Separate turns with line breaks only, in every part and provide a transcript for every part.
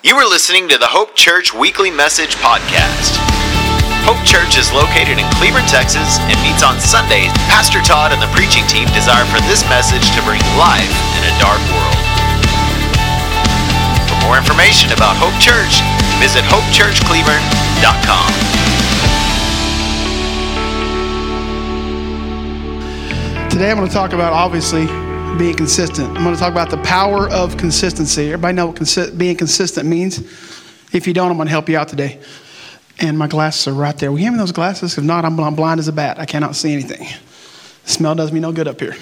You are listening to the Hope Church Weekly Message Podcast. Hope Church is located in Cleveland, Texas, and meets on Sundays. Pastor Todd and the preaching team desire for this message to bring life in a dark world. For more information about Hope Church, visit hopechurchcleveland.com.
Today I'm going to talk about obviously being consistent. I'm going to talk about the power of consistency. Everybody know what consi- being consistent means? If you don't, I'm going to help you out today. And my glasses are right there. Will you those glasses? If not, I'm, I'm blind as a bat. I cannot see anything. The smell does me no good up here.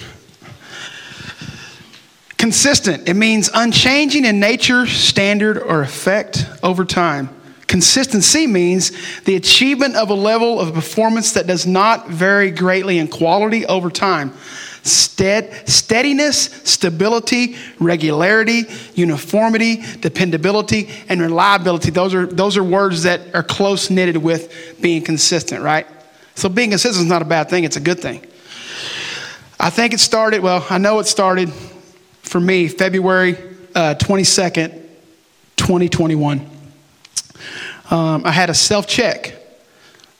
Consistent, it means unchanging in nature, standard, or effect over time. Consistency means the achievement of a level of performance that does not vary greatly in quality over time. Stead, steadiness, stability, regularity, uniformity, dependability, and reliability. Those are, those are words that are close knitted with being consistent, right? So being consistent is not a bad thing, it's a good thing. I think it started, well, I know it started for me February uh, 22nd, 2021. Um, I had a self check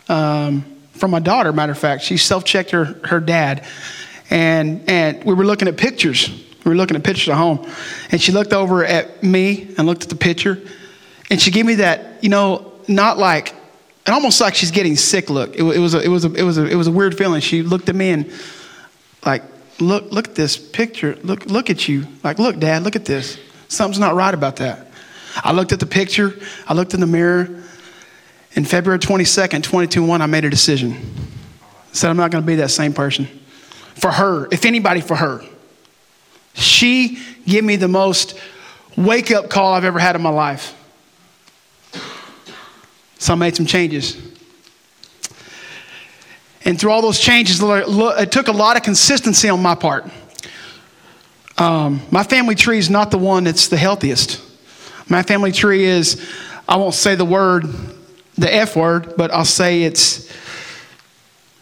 um, from my daughter, matter of fact. She self checked her, her dad. And, and we were looking at pictures. We were looking at pictures at home. And she looked over at me and looked at the picture. And she gave me that, you know, not like, and almost like she's getting sick look. It, it, was a, it, was a, it, was a, it was a weird feeling. She looked at me and, like, look, look at this picture. Look, look at you. Like, look, Dad, look at this. Something's not right about that. I looked at the picture. I looked in the mirror. In February 22nd, 2021, I made a decision. I said, I'm not going to be that same person for her, if anybody for her. She gave me the most wake up call I've ever had in my life. So I made some changes. And through all those changes, it took a lot of consistency on my part. Um, my family tree is not the one that's the healthiest. My family tree is, I won't say the word, the F word, but I'll say it's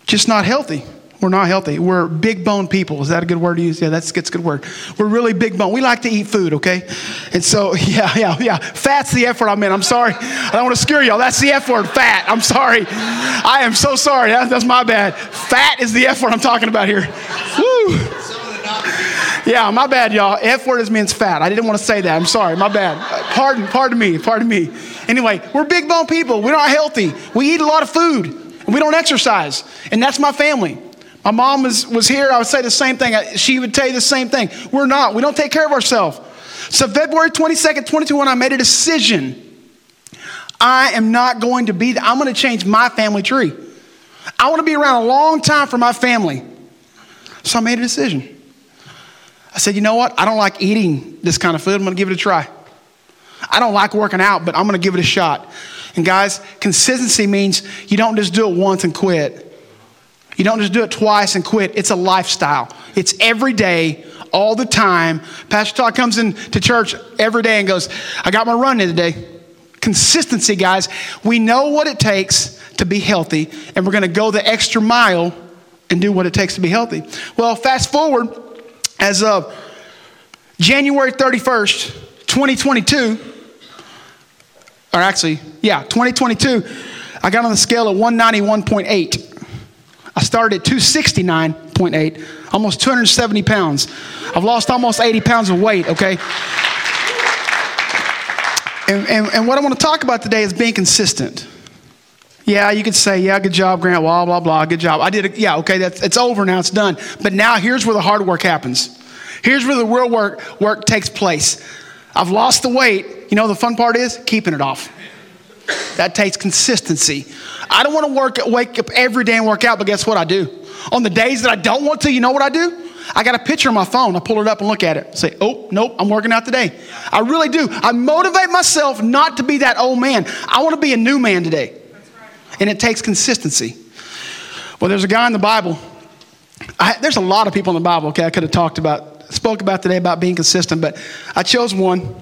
just not healthy. We're not healthy. We're big bone people. Is that a good word to use? Yeah, that's, that's a good word. We're really big bone. We like to eat food, okay? And so, yeah, yeah, yeah. Fat's the F word I mean. I'm sorry. I don't want to scare y'all. That's the F word, fat. I'm sorry. I am so sorry. That, that's my bad. Fat is the F word I'm talking about here. Woo. Yeah, my bad, y'all. F word is means fat. I didn't want to say that. I'm sorry. My bad. Pardon, pardon me. Pardon me. Anyway, we're big bone people. We're not healthy. We eat a lot of food. We don't exercise. And that's my family. My mom was, was here. I would say the same thing. She would tell you the same thing. We're not. We don't take care of ourselves. So, February 22nd, 2021, I made a decision. I am not going to be, I'm going to change my family tree. I want to be around a long time for my family. So, I made a decision. I said, you know what? I don't like eating this kind of food. I'm going to give it a try. I don't like working out, but I'm going to give it a shot. And guys, consistency means you don't just do it once and quit. You don't just do it twice and quit. It's a lifestyle. It's every day, all the time. Pastor Todd comes into church every day and goes, I got my run in today. Consistency, guys. We know what it takes to be healthy, and we're going to go the extra mile and do what it takes to be healthy. Well, fast forward as of January 31st, 2022, or actually, yeah, 2022, I got on the scale of 191.8. I started at 269.8, almost 270 pounds. I've lost almost 80 pounds of weight, okay? And, and, and what I want to talk about today is being consistent. Yeah, you could say, yeah, good job, Grant, blah, blah, blah, good job. I did it. Yeah, okay, that's, it's over now, it's done. But now here's where the hard work happens. Here's where the real work, work takes place. I've lost the weight. You know, the fun part is keeping it off. That takes consistency. I don't want to work, wake up every day and work out, but guess what I do? On the days that I don't want to, you know what I do? I got a picture on my phone. I pull it up and look at it. Say, oh, nope, I'm working out today. I really do. I motivate myself not to be that old man. I want to be a new man today. And it takes consistency. Well, there's a guy in the Bible. I, there's a lot of people in the Bible, okay, I could have talked about, spoke about today about being consistent, but I chose one.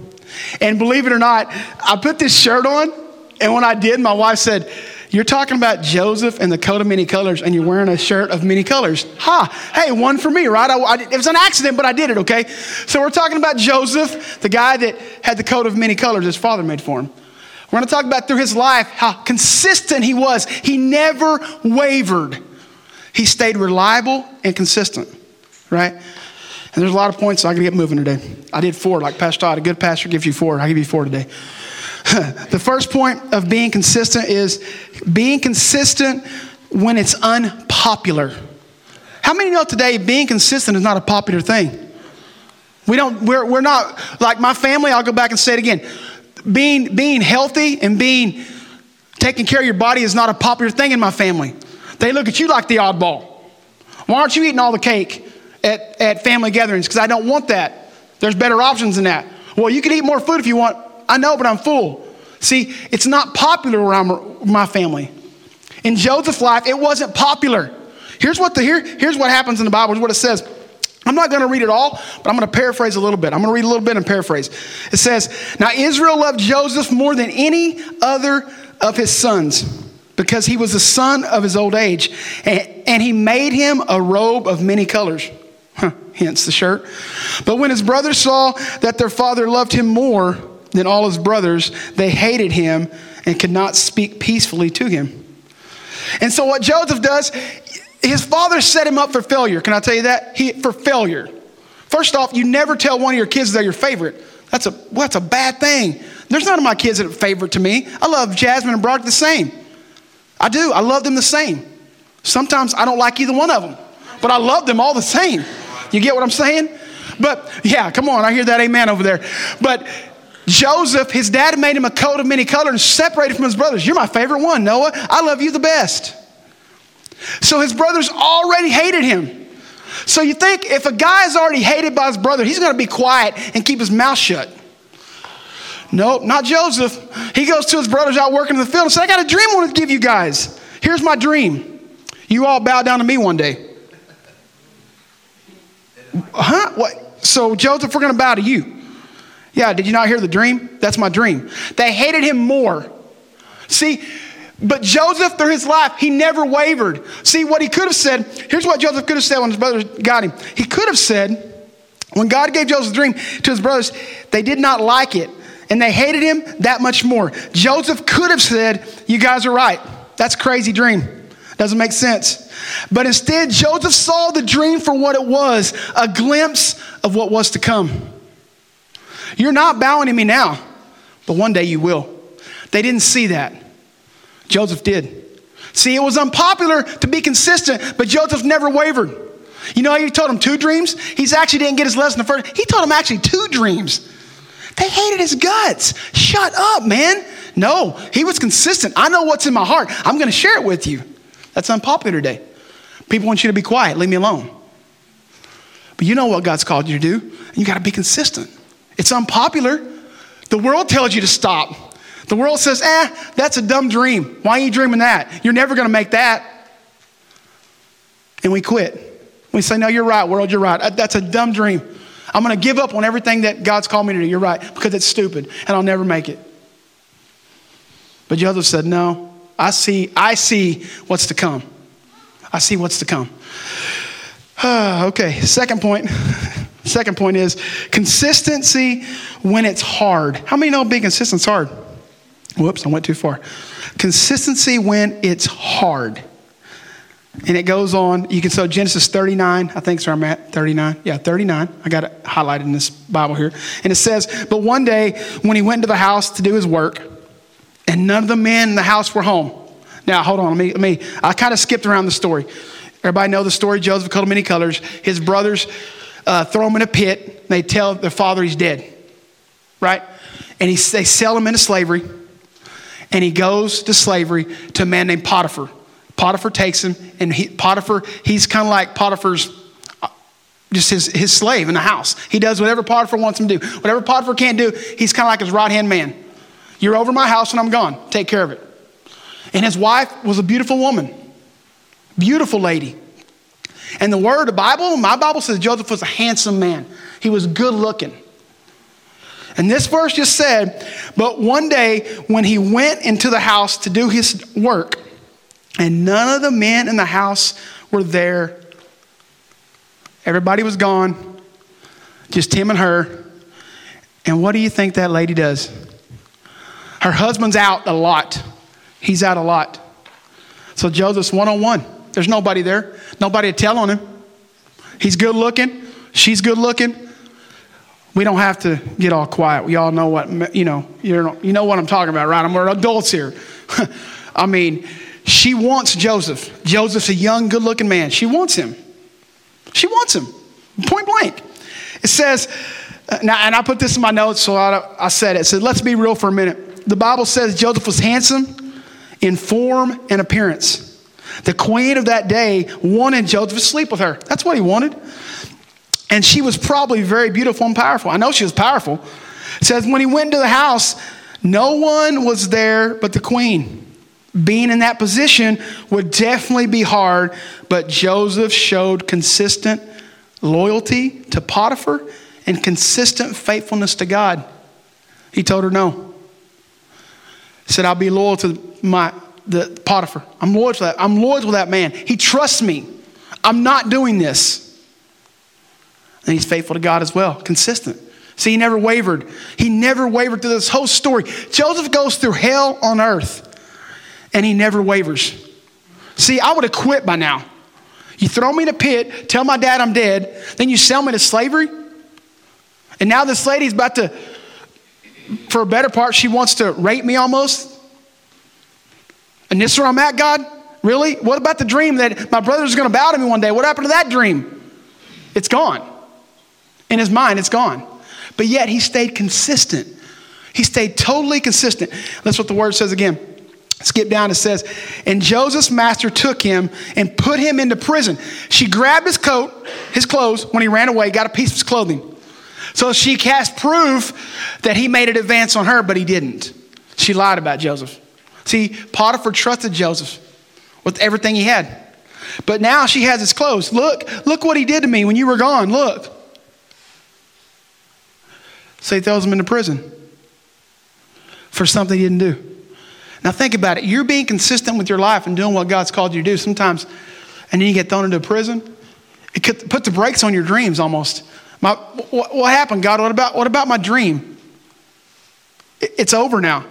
And believe it or not, I put this shirt on and when I did, my wife said, You're talking about Joseph and the coat of many colors, and you're wearing a shirt of many colors. Ha! Hey, one for me, right? I, I, it was an accident, but I did it, okay? So we're talking about Joseph, the guy that had the coat of many colors his father made for him. We're going to talk about through his life how consistent he was. He never wavered. He stayed reliable and consistent, right? And there's a lot of points, so I got to get moving today. I did four, like Pastor Todd. A good pastor gives you four. I give you four today. the first point of being consistent is being consistent when it's unpopular. How many know today being consistent is not a popular thing? We don't, we're, we're not, like my family, I'll go back and say it again. Being, being healthy and being, taking care of your body is not a popular thing in my family. They look at you like the oddball. Why aren't you eating all the cake? at, at family gatherings because I don't want that. There's better options than that. Well, you can eat more food if you want. I know, but I'm full. See, it's not popular around my family. In Joseph's life, it wasn't popular. Here's what, the, here, here's what happens in the Bible, here's what it says. I'm not going to read it all, but I'm going to paraphrase a little bit. I'm going to read a little bit and paraphrase. It says, Now Israel loved Joseph more than any other of his sons because he was the son of his old age, and, and he made him a robe of many colors hence the shirt. But when his brothers saw that their father loved him more than all his brothers, they hated him and could not speak peacefully to him. And so, what Joseph does, his father set him up for failure. Can I tell you that? He, for failure. First off, you never tell one of your kids they're your favorite. That's a, well, that's a bad thing. There's none of my kids that are favorite to me. I love Jasmine and Brock the same. I do. I love them the same. Sometimes I don't like either one of them, but I love them all the same. You get what I'm saying? But yeah, come on, I hear that amen over there. But Joseph, his dad made him a coat of many colors and separated from his brothers. You're my favorite one, Noah. I love you the best. So his brothers already hated him. So you think if a guy is already hated by his brother, he's going to be quiet and keep his mouth shut. Nope, not Joseph. He goes to his brothers out working in the field and says, I got a dream I want to give you guys. Here's my dream. You all bow down to me one day. Huh? What? So, Joseph, we're going to bow to you. Yeah, did you not hear the dream? That's my dream. They hated him more. See, but Joseph, through his life, he never wavered. See, what he could have said, here's what Joseph could have said when his brothers got him. He could have said, when God gave Joseph the dream to his brothers, they did not like it and they hated him that much more. Joseph could have said, You guys are right. That's crazy dream. Doesn't make sense. But instead, Joseph saw the dream for what it was a glimpse of what was to come. You're not bowing to me now, but one day you will. They didn't see that. Joseph did. See, it was unpopular to be consistent, but Joseph never wavered. You know, how he told him two dreams. He's actually didn't get his lesson the first. He told him actually two dreams. They hated his guts. Shut up, man. No, he was consistent. I know what's in my heart. I'm going to share it with you. That's unpopular today. People want you to be quiet, leave me alone. But you know what God's called you to do, and you got to be consistent. It's unpopular. The world tells you to stop. The world says, eh, that's a dumb dream. Why are you dreaming that? You're never going to make that. And we quit. We say, no, you're right, world, you're right. That's a dumb dream. I'm going to give up on everything that God's called me to do. You're right, because it's stupid, and I'll never make it. But Joseph said, no, I see, I see what's to come. I see what's to come. Uh, okay, second point. second point is consistency when it's hard. How many know being consistent is hard? Whoops, I went too far. Consistency when it's hard. And it goes on. You can so Genesis 39, I think so I'm at 39. Yeah, 39. I got it highlighted in this Bible here. And it says, But one day when he went into the house to do his work, and none of the men in the house were home. Now, hold on, let me, let me I kind of skipped around the story. Everybody know the story. Joseph called many colors. His brothers uh, throw him in a pit. They tell their father he's dead, right? And he, they sell him into slavery. And he goes to slavery to a man named Potiphar. Potiphar takes him, and he, Potiphar, he's kind of like Potiphar's uh, just his, his slave in the house. He does whatever Potiphar wants him to do. Whatever Potiphar can't do, he's kind of like his right hand man. You're over my house and I'm gone. Take care of it. And his wife was a beautiful woman, beautiful lady. And the word, the Bible, my Bible says Joseph was a handsome man. He was good looking. And this verse just said, But one day when he went into the house to do his work, and none of the men in the house were there, everybody was gone, just him and her. And what do you think that lady does? Her husband's out a lot. He's out a lot. So Joseph's one on one. There's nobody there, nobody to tell on him. He's good looking, she's good looking. We don't have to get all quiet. We all know what, you know, you know, what I'm talking about, right? I'm, we're adults here. I mean, she wants Joseph. Joseph's a young, good looking man. She wants him. She wants him, point blank. It says, uh, now, and I put this in my notes, so I, I said it. It said, let's be real for a minute. The Bible says Joseph was handsome in form and appearance. The queen of that day wanted Joseph to sleep with her. That's what he wanted. And she was probably very beautiful and powerful. I know she was powerful. It says, when he went into the house, no one was there but the queen. Being in that position would definitely be hard, but Joseph showed consistent loyalty to Potiphar and consistent faithfulness to God. He told her no. He said, I'll be loyal to my the Potiphar. I'm loyal to that. I'm loyal to that man. He trusts me. I'm not doing this. And he's faithful to God as well, consistent. See, he never wavered. He never wavered through this whole story. Joseph goes through hell on earth, and he never wavers. See, I would have quit by now. You throw me in a pit, tell my dad I'm dead, then you sell me to slavery. And now this lady's about to, for a better part, she wants to rape me almost. And this is where I'm at, God? Really? What about the dream that my brother's going to bow to me one day? What happened to that dream? It's gone. In his mind, it's gone. But yet he stayed consistent. He stayed totally consistent. That's what the word says again. Skip down, it says, And Joseph's master took him and put him into prison. She grabbed his coat, his clothes, when he ran away, got a piece of his clothing. So she cast proof that he made an advance on her, but he didn't. She lied about Joseph. See, Potiphar trusted Joseph with everything he had. But now she has his clothes. Look, look what he did to me when you were gone. Look. So he throws him into prison for something he didn't do. Now think about it. You're being consistent with your life and doing what God's called you to do sometimes, and then you get thrown into prison. It could put the brakes on your dreams almost. My, what, happened, God? What about, what about my dream? It, it's over now.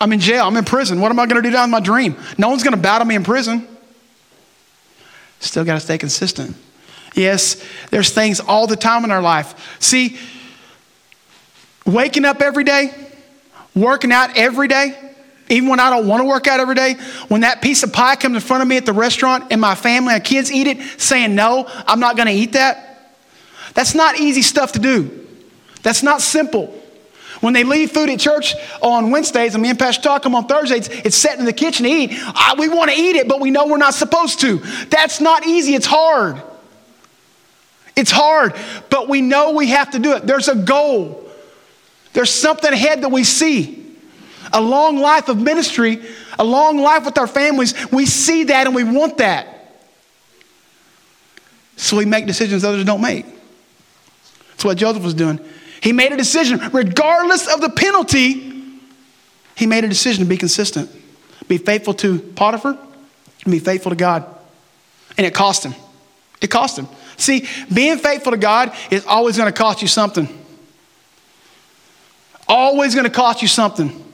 I'm in jail. I'm in prison. What am I going to do down in my dream? No one's going to battle me in prison. Still got to stay consistent. Yes, there's things all the time in our life. See, waking up every day, working out every day, even when I don't want to work out every day, when that piece of pie comes in front of me at the restaurant and my family and kids eat it, saying, No, I'm not going to eat that, that's not easy stuff to do. That's not simple. When they leave food at church on Wednesdays, and me and Pastor talk them on Thursdays, it's set in the kitchen to eat. I, we want to eat it, but we know we're not supposed to. That's not easy. It's hard. It's hard, but we know we have to do it. There's a goal. There's something ahead that we see. A long life of ministry, a long life with our families. We see that and we want that. So we make decisions others don't make. That's what Joseph was doing. He made a decision, regardless of the penalty, he made a decision to be consistent, be faithful to Potiphar, and be faithful to God. And it cost him. It cost him. See, being faithful to God is always going to cost you something. Always going to cost you something.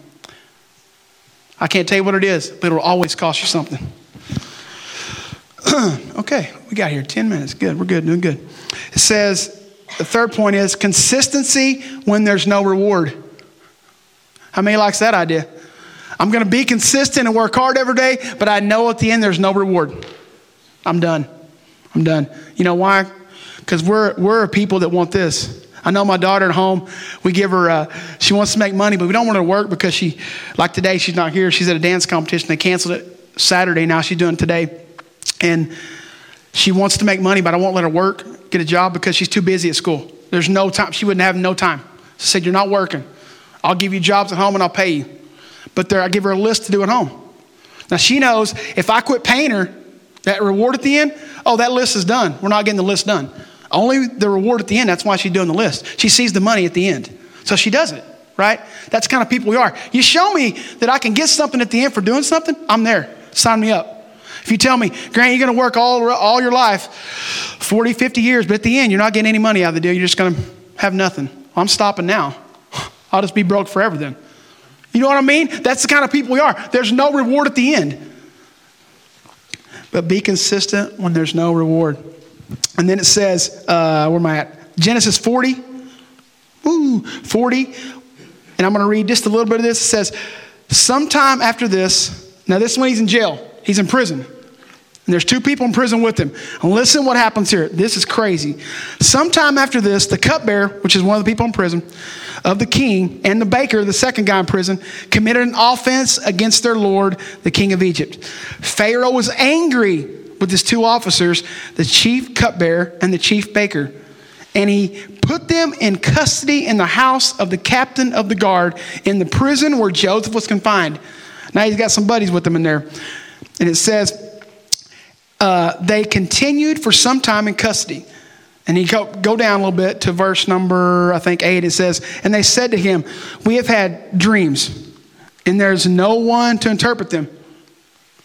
I can't tell you what it is, but it'll always cost you something. okay, we got here 10 minutes. Good, we're good, doing good. It says, the third point is consistency when there's no reward. How many likes that idea? I'm going to be consistent and work hard every day, but I know at the end there's no reward. I'm done. I'm done. You know why? Because we're, we're people that want this. I know my daughter at home, we give her, uh, she wants to make money, but we don't want her to work because she, like today, she's not here. She's at a dance competition. They canceled it Saturday. Now she's doing it today. And she wants to make money, but I won't let her work, get a job because she's too busy at school. There's no time. She wouldn't have no time. She said, You're not working. I'll give you jobs at home and I'll pay you. But there, I give her a list to do at home. Now she knows if I quit paying her that reward at the end, oh, that list is done. We're not getting the list done. Only the reward at the end, that's why she's doing the list. She sees the money at the end. So she does it, right? That's kind of people we are. You show me that I can get something at the end for doing something, I'm there. Sign me up. If you tell me, Grant, you're going to work all, all your life, 40, 50 years, but at the end, you're not getting any money out of the deal, you're just going to have nothing. I'm stopping now. I'll just be broke forever then. You know what I mean? That's the kind of people we are. There's no reward at the end. But be consistent when there's no reward. And then it says, uh, where am I at? Genesis 40. Ooh, 40. And I'm going to read just a little bit of this. It says, Sometime after this, now this one he's in jail, he's in prison. And there's two people in prison with him. And listen what happens here. This is crazy. Sometime after this, the cupbearer, which is one of the people in prison, of the king, and the baker, the second guy in prison, committed an offense against their lord, the king of Egypt. Pharaoh was angry with his two officers, the chief cupbearer and the chief baker. And he put them in custody in the house of the captain of the guard in the prison where Joseph was confined. Now he's got some buddies with him in there. And it says, uh, they continued for some time in custody. And he go, go down a little bit to verse number, I think, eight. It says, And they said to him, We have had dreams, and there's no one to interpret them.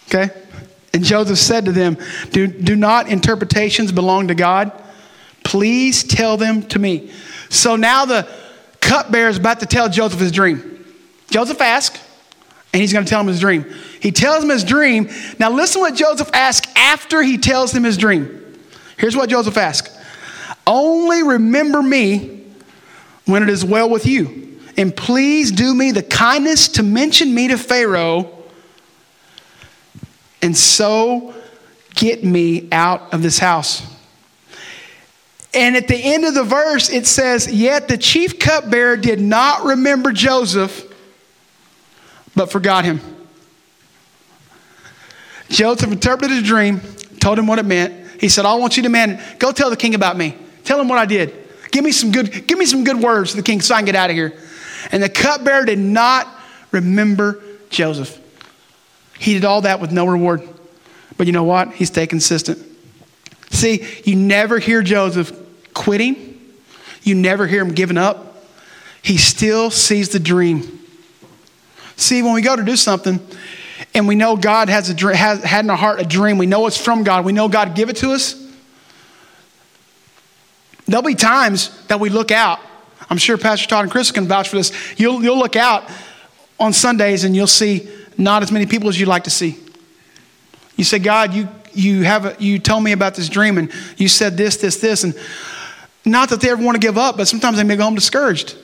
Okay? And Joseph said to them, Do, do not interpretations belong to God? Please tell them to me. So now the cupbearer is about to tell Joseph his dream. Joseph asked, and he's going to tell him his dream. He tells him his dream. Now, listen what Joseph asks after he tells him his dream. Here's what Joseph asks Only remember me when it is well with you. And please do me the kindness to mention me to Pharaoh, and so get me out of this house. And at the end of the verse, it says, Yet the chief cupbearer did not remember Joseph but forgot him. Joseph interpreted his dream, told him what it meant. He said, I want you to man, go tell the king about me. Tell him what I did. Give me some good, give me some good words to the king so I can get out of here. And the cupbearer did not remember Joseph. He did all that with no reward. But you know what? He stayed consistent. See, you never hear Joseph quitting. You never hear him giving up. He still sees the dream. See, when we go to do something and we know God has, a, has had in our heart a dream, we know it's from God, we know God give it to us, there'll be times that we look out. I'm sure Pastor Todd and Chris can vouch for this. You'll, you'll look out on Sundays and you'll see not as many people as you'd like to see. You say, God, you, you, have a, you told me about this dream and you said this, this, this. And not that they ever want to give up, but sometimes they may go home discouraged.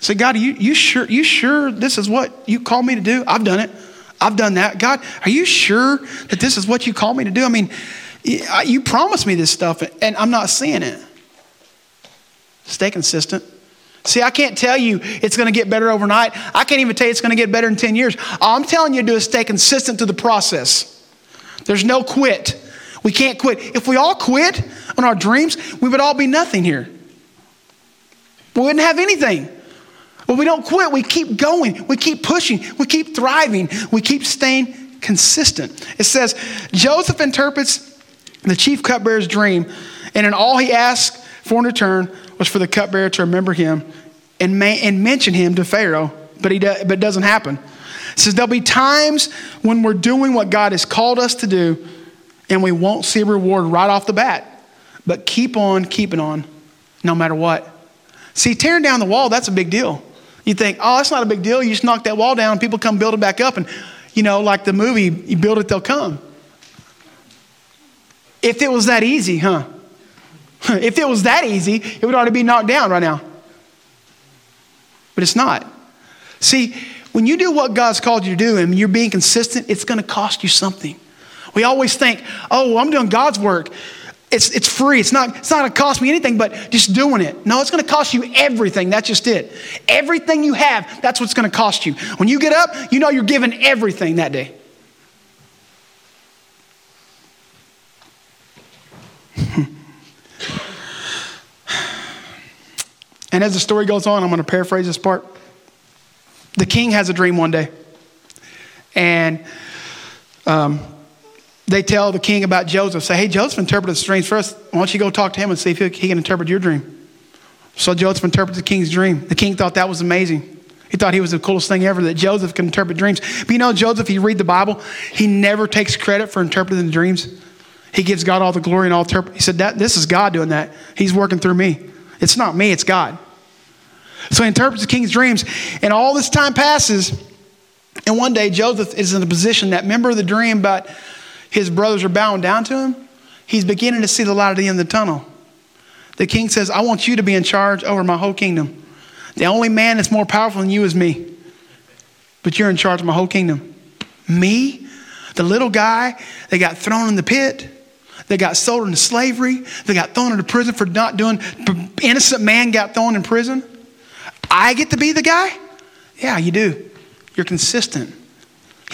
Say, God, you, you sure you sure this is what you called me to do? I've done it. I've done that. God, are you sure that this is what you called me to do? I mean, you promised me this stuff and I'm not seeing it. Stay consistent. See, I can't tell you it's going to get better overnight. I can't even tell you it's going to get better in 10 years. All I'm telling you to do is stay consistent to the process. There's no quit. We can't quit. If we all quit on our dreams, we would all be nothing here. We wouldn't have anything. But we don't quit. We keep going. We keep pushing. We keep thriving. We keep staying consistent. It says Joseph interprets the chief cupbearer's dream, and in all he asked for in return was for the cupbearer to remember him and, and mention him to Pharaoh, but, he do, but it doesn't happen. It says there'll be times when we're doing what God has called us to do, and we won't see a reward right off the bat. But keep on keeping on, no matter what. See, tearing down the wall, that's a big deal. You think, oh, that's not a big deal. You just knock that wall down, people come build it back up. And, you know, like the movie, you build it, they'll come. If it was that easy, huh? if it was that easy, it would already be knocked down right now. But it's not. See, when you do what God's called you to do and you're being consistent, it's going to cost you something. We always think, oh, I'm doing God's work. It's, it's free. It's not, it's not going to cost me anything but just doing it. No, it's going to cost you everything. That's just it. Everything you have, that's what's going to cost you. When you get up, you know you're giving everything that day. and as the story goes on, I'm going to paraphrase this part. The king has a dream one day. And um, they tell the king about Joseph, say, hey, Joseph interpreted the dreams first. Why don't you go talk to him and see if he can interpret your dream? So Joseph interpreted the king's dream. The king thought that was amazing. He thought he was the coolest thing ever that Joseph could interpret dreams. But you know, Joseph, you read the Bible, he never takes credit for interpreting the dreams. He gives God all the glory and all interpret. He said, that, This is God doing that. He's working through me. It's not me, it's God. So he interprets the king's dreams. And all this time passes. And one day, Joseph is in a position that, member of the dream about his brothers are bowing down to him? He's beginning to see the light at the end of the tunnel. The king says, I want you to be in charge over my whole kingdom. The only man that's more powerful than you is me. But you're in charge of my whole kingdom. Me? The little guy that got thrown in the pit, that got sold into slavery, that got thrown into prison for not doing, innocent man got thrown in prison. I get to be the guy? Yeah, you do. You're consistent.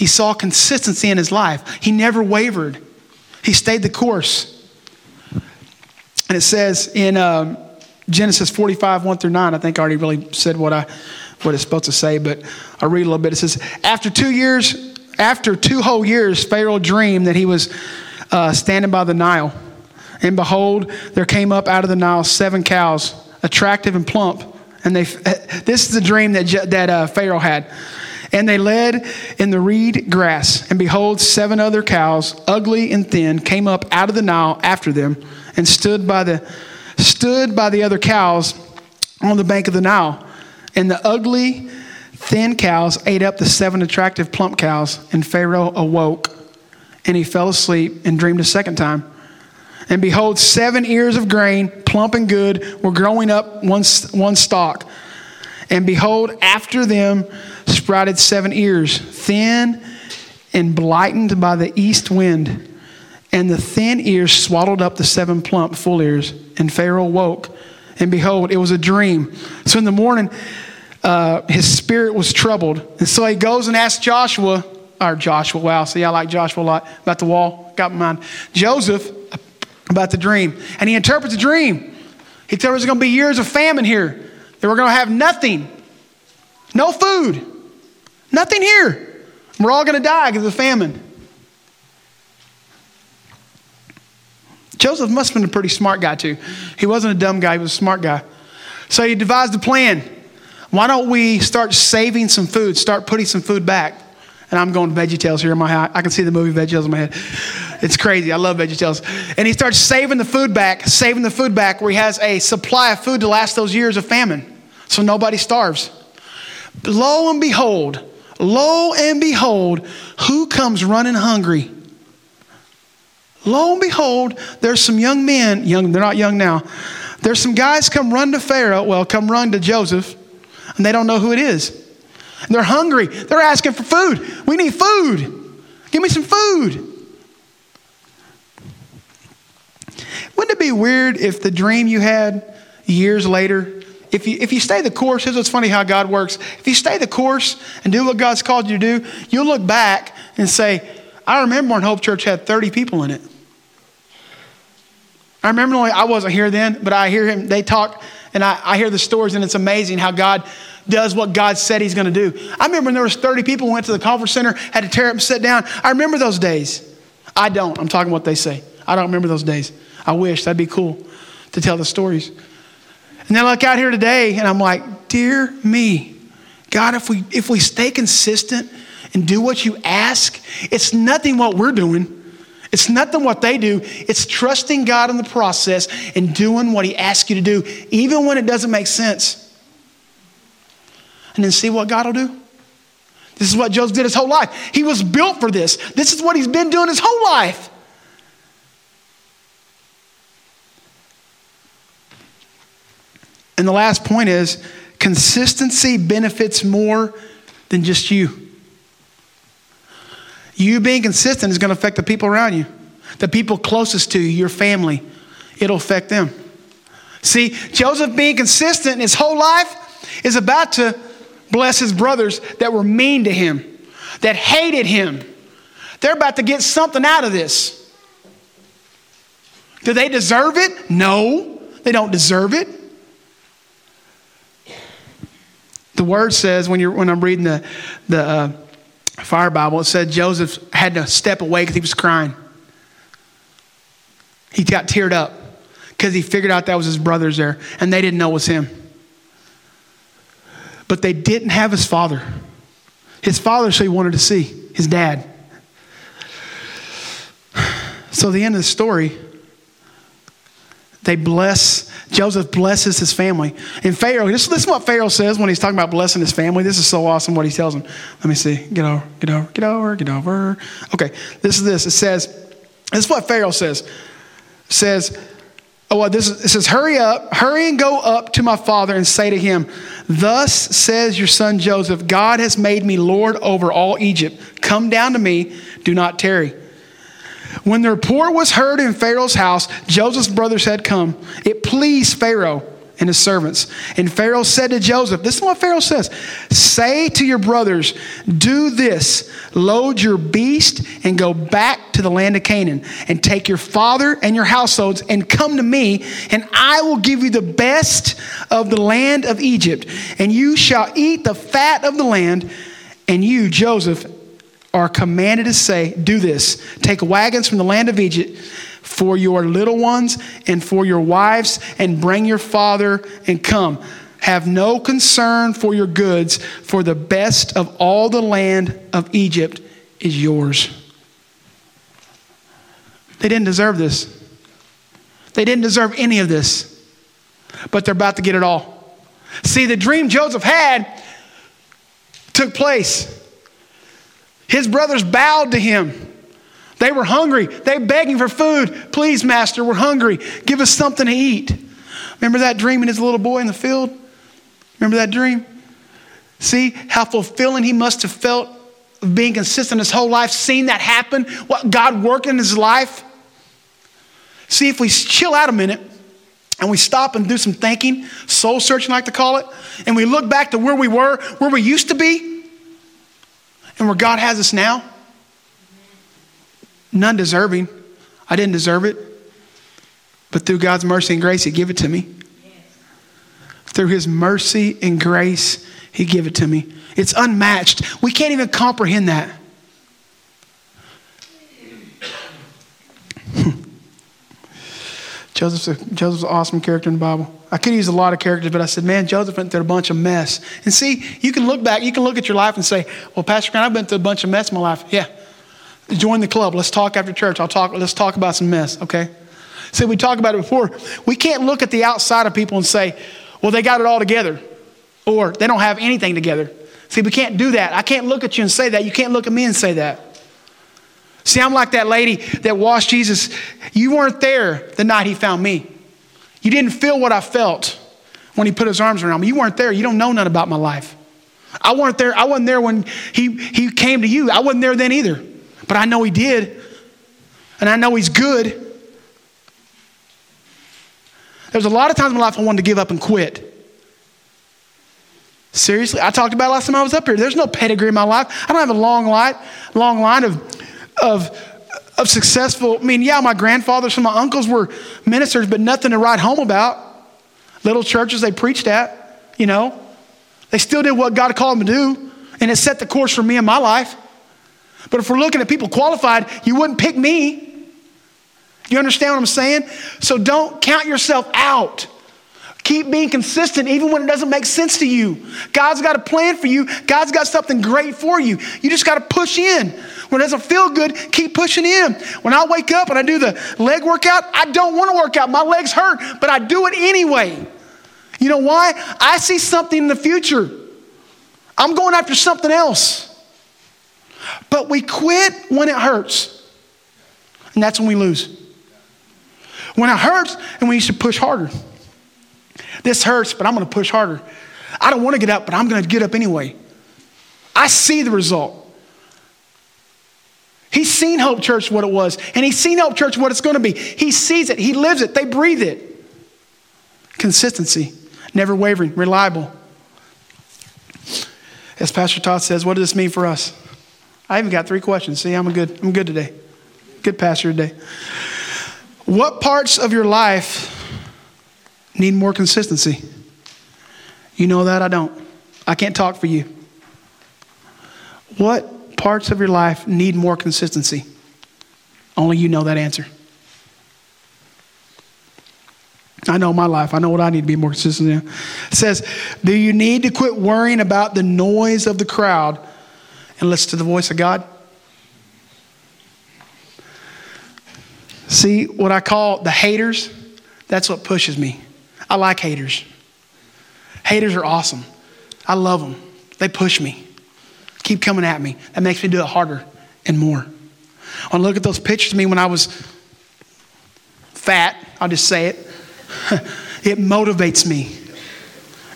He saw consistency in his life. He never wavered. He stayed the course. And it says in um, Genesis 45, 1 through 9, I think I already really said what, I, what it's supposed to say, but I'll read a little bit. It says, After two years, after two whole years, Pharaoh dreamed that he was uh, standing by the Nile. And behold, there came up out of the Nile seven cows, attractive and plump. And they, this is the dream that, that uh, Pharaoh had. And they led in the reed grass. And behold, seven other cows, ugly and thin, came up out of the Nile after them and stood by the stood by the other cows on the bank of the Nile. And the ugly, thin cows ate up the seven attractive, plump cows. And Pharaoh awoke, and he fell asleep and dreamed a second time. And behold, seven ears of grain, plump and good, were growing up one, one stalk. And behold, after them sprouted seven ears, thin and blighted by the east wind. And the thin ears swallowed up the seven plump, full ears. And Pharaoh woke, and behold, it was a dream. So in the morning, uh, his spirit was troubled. And so he goes and asks Joshua, or Joshua, wow, see, I like Joshua a lot, about the wall, got my mind. Joseph, about the dream. And he interprets the dream. He tells us there's going to be years of famine here, that we're going to have nothing, no food, nothing here. We're all going to die because of famine. Joseph must have been a pretty smart guy, too. He wasn't a dumb guy, he was a smart guy. So he devised a plan. Why don't we start saving some food, start putting some food back? And I'm going to VeggieTales here in my head. I can see the movie VeggieTales in my head. It's crazy. I love VeggieTales. And he starts saving the food back, saving the food back where he has a supply of food to last those years of famine so nobody starves. Lo and behold, lo and behold, who comes running hungry? Lo and behold, there's some young men, young, they're not young now. There's some guys come run to Pharaoh, well, come run to Joseph, and they don't know who it is. They're hungry. They're asking for food. We need food. Give me some food. Wouldn't it be weird if the dream you had years later, if you, if you stay the course, here's what's funny how God works. If you stay the course and do what God's called you to do, you'll look back and say, I remember when Hope Church had 30 people in it. I remember only I wasn't here then, but I hear him, they talk, and I, I hear the stories, and it's amazing how God does what God said he's going to do. I remember when there was 30 people went to the conference center, had to tear up and sit down. I remember those days. I don't. I'm talking what they say. I don't remember those days. I wish. That'd be cool to tell the stories. And then I look out here today, and I'm like, dear me, God, if we, if we stay consistent and do what you ask, it's nothing what we're doing. It's nothing what they do. It's trusting God in the process and doing what He asks you to do, even when it doesn't make sense. And then see what God will do. This is what Joseph did his whole life. He was built for this. This is what he's been doing his whole life. And the last point is consistency benefits more than just you. You being consistent is going to affect the people around you, the people closest to you, your family. It'll affect them. See, Joseph being consistent his whole life is about to bless his brothers that were mean to him, that hated him. They're about to get something out of this. Do they deserve it? No, they don't deserve it. The word says when you're when I'm reading the the uh, Fire Bible, it said Joseph had to step away because he was crying. He got teared up because he figured out that was his brothers there and they didn't know it was him. But they didn't have his father. His father, so he wanted to see his dad. So, the end of the story, they bless, Joseph blesses his family. And Pharaoh, this, this is what Pharaoh says when he's talking about blessing his family. This is so awesome what he tells him. Let me see. Get over, get over, get over, get over. Okay, this is this. It says, this is what Pharaoh says. It says, oh, well, this is, it says, hurry up, hurry and go up to my father and say to him, Thus says your son Joseph, God has made me Lord over all Egypt. Come down to me, do not tarry. When the report was heard in Pharaoh's house, Joseph's brothers had come. It pleased Pharaoh and his servants. And Pharaoh said to Joseph, This is what Pharaoh says Say to your brothers, do this load your beast and go back to the land of Canaan, and take your father and your households, and come to me, and I will give you the best of the land of Egypt, and you shall eat the fat of the land. And you, Joseph, are commanded to say, Do this take wagons from the land of Egypt for your little ones and for your wives, and bring your father and come. Have no concern for your goods, for the best of all the land of Egypt is yours. They didn't deserve this. They didn't deserve any of this, but they're about to get it all. See, the dream Joseph had took place. His brothers bowed to him. They were hungry. They begging for food. Please, master, we're hungry. Give us something to eat. Remember that dream in his little boy in the field? Remember that dream? See how fulfilling he must have felt of being consistent his whole life, seeing that happen, what God worked in his life. See, if we chill out a minute and we stop and do some thinking, soul searching, I like to call it, and we look back to where we were, where we used to be, and where God has us now, none deserving. I didn't deserve it. But through God's mercy and grace, He gave it to me. Through His mercy and grace, He gave it to me. It's unmatched. We can't even comprehend that. Joseph's, a, Joseph's an awesome character in the Bible. I could use a lot of characters, but I said, man, Joseph went through a bunch of mess. And see, you can look back, you can look at your life and say, well, Pastor Grant, I've been through a bunch of mess in my life. Yeah. Join the club. Let's talk after church. I'll talk, let's talk about some mess, okay? See, we talked about it before. We can't look at the outside of people and say, well, they got it all together, or they don't have anything together. See, we can't do that. I can't look at you and say that. You can't look at me and say that. See, I'm like that lady that washed Jesus. You weren't there the night he found me. You didn't feel what I felt when he put his arms around me. You weren't there. You don't know none about my life. I weren't there. I wasn't there when he, he came to you. I wasn't there then either. But I know he did. And I know he's good. There's a lot of times in my life I wanted to give up and quit. Seriously, I talked about it last time I was up here. There's no pedigree in my life. I don't have a long line, long line of, of, of successful. I mean, yeah, my grandfathers and my uncles were ministers, but nothing to write home about. Little churches they preached at, you know. They still did what God called them to do, and it set the course for me in my life. But if we're looking at people qualified, you wouldn't pick me. You understand what I'm saying? So don't count yourself out. Keep being consistent even when it doesn't make sense to you. God's got a plan for you, God's got something great for you. You just got to push in. When it doesn't feel good, keep pushing in. When I wake up and I do the leg workout, I don't want to work out. My legs hurt, but I do it anyway. You know why? I see something in the future. I'm going after something else. But we quit when it hurts. And that's when we lose. When it hurts, and we should push harder. This hurts, but I'm going to push harder. I don't want to get up, but I'm going to get up anyway. I see the result. He's seen Hope Church what it was, and he's seen Hope Church what it's going to be. He sees it, he lives it, they breathe it. Consistency, never wavering, reliable. As Pastor Todd says, what does this mean for us? I even got three questions. See, I'm a good, I'm good today. Good pastor today. What parts of your life need more consistency? You know that I don't. I can't talk for you. What parts of your life need more consistency? Only you know that answer. I know my life. I know what I need to be more consistent in. It says, Do you need to quit worrying about the noise of the crowd and listen to the voice of God? See, what I call the haters, that's what pushes me. I like haters. Haters are awesome. I love them. They push me, keep coming at me. That makes me do it harder and more. When I look at those pictures of me when I was fat, I'll just say it. it motivates me.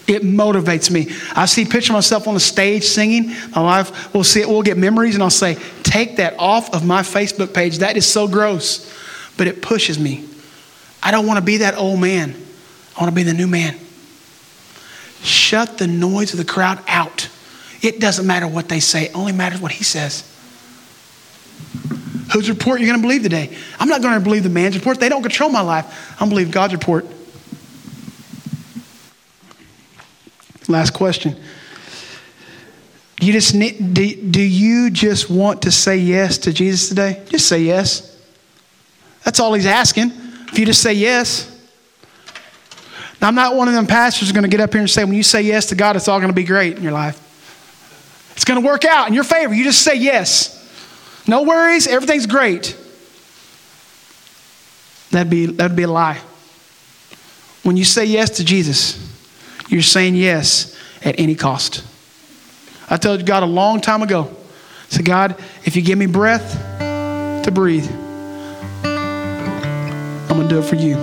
It motivates me. I see picture of myself on the stage singing. My wife will see it. We'll get memories, and I'll say, "Take that off of my Facebook page. That is so gross." But it pushes me. I don't want to be that old man. I want to be the new man. Shut the noise of the crowd out. It doesn't matter what they say. It only matters what he says. Whose report you're going to believe today? I'm not going to believe the man's report. They don't control my life. I'm believe God's report. Last question. You just need, do, do you just want to say yes to Jesus today? Just say yes. That's all he's asking. If you just say yes. Now, I'm not one of them pastors going to get up here and say, when you say yes to God, it's all going to be great in your life. It's going to work out in your favor. You just say yes. No worries, everything's great. That'd be, that'd be a lie. When you say yes to Jesus, you're saying yes at any cost. I told God a long time ago, I said, God, if you give me breath to breathe, I'm going to do it for you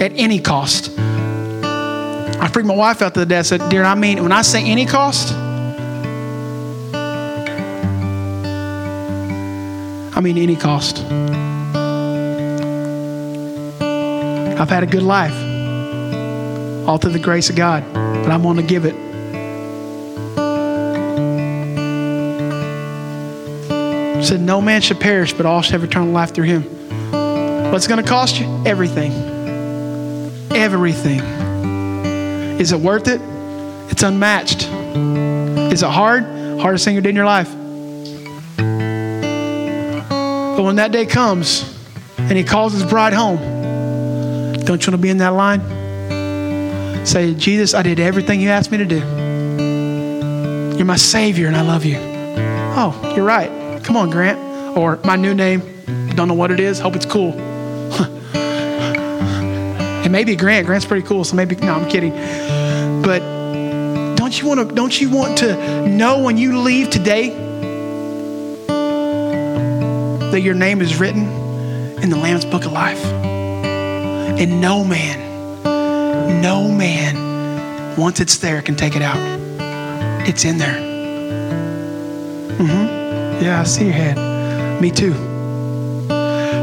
at any cost. I freaked my wife out to the day. I said, Dear, I mean, when I say any cost, I mean, any cost. I've had a good life, all through the grace of God, but I'm going to give it. Said, No man should perish, but all should have eternal life through him. What's going to cost you? Everything. Everything. Is it worth it? It's unmatched. Is it hard? Hardest thing you did in your life. But when that day comes and he calls his bride home, don't you want to be in that line? Say, Jesus, I did everything you asked me to do. You're my Savior and I love you. Oh, you're right. Come on, Grant. Or my new name, don't know what it is, hope it's cool. It may be Grant. Grant's pretty cool, so maybe, no, I'm kidding. But don't you want to, don't you want to know when you leave today that your name is written in the Lamb's book of life. And no man, no man, once it's there, can take it out. It's in there. Mm-hmm. Yeah, I see your head. Me too.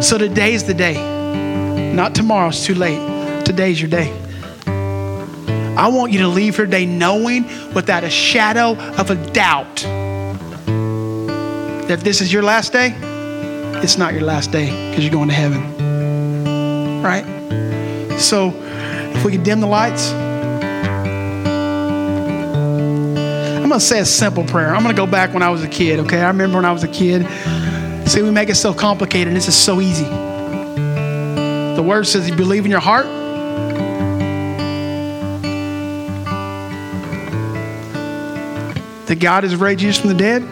So today's the day. Not tomorrow, it's too late. Today's your day. I want you to leave your day knowing without a shadow of a doubt that if this is your last day, it's not your last day because you're going to heaven. Right? So, if we could dim the lights, I'm going to say a simple prayer. I'm going to go back when I was a kid, okay? I remember when I was a kid. See, we make it so complicated, and this is so easy. The word says, you believe in your heart, that God has raised Jesus from the dead,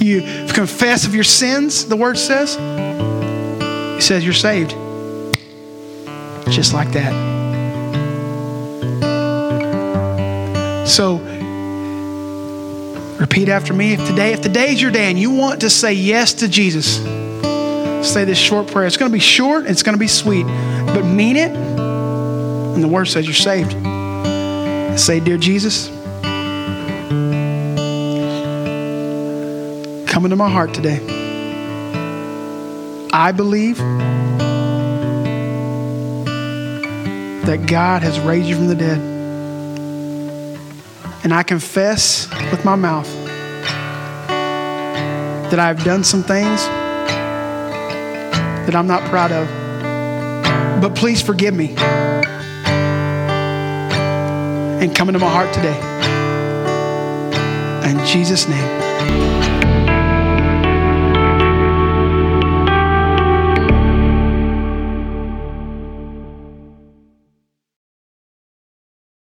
you confess of your sins, the word says, he says you're saved. Just like that. So repeat after me. If today, if today's your day and you want to say yes to Jesus, say this short prayer. It's going to be short, it's going to be sweet, but mean it. And the word says you're saved. Say, Dear Jesus, come into my heart today. I believe that God has raised you from the dead. And I confess with my mouth that I've done some things that I'm not proud of. But please forgive me and come into my heart today. In Jesus' name.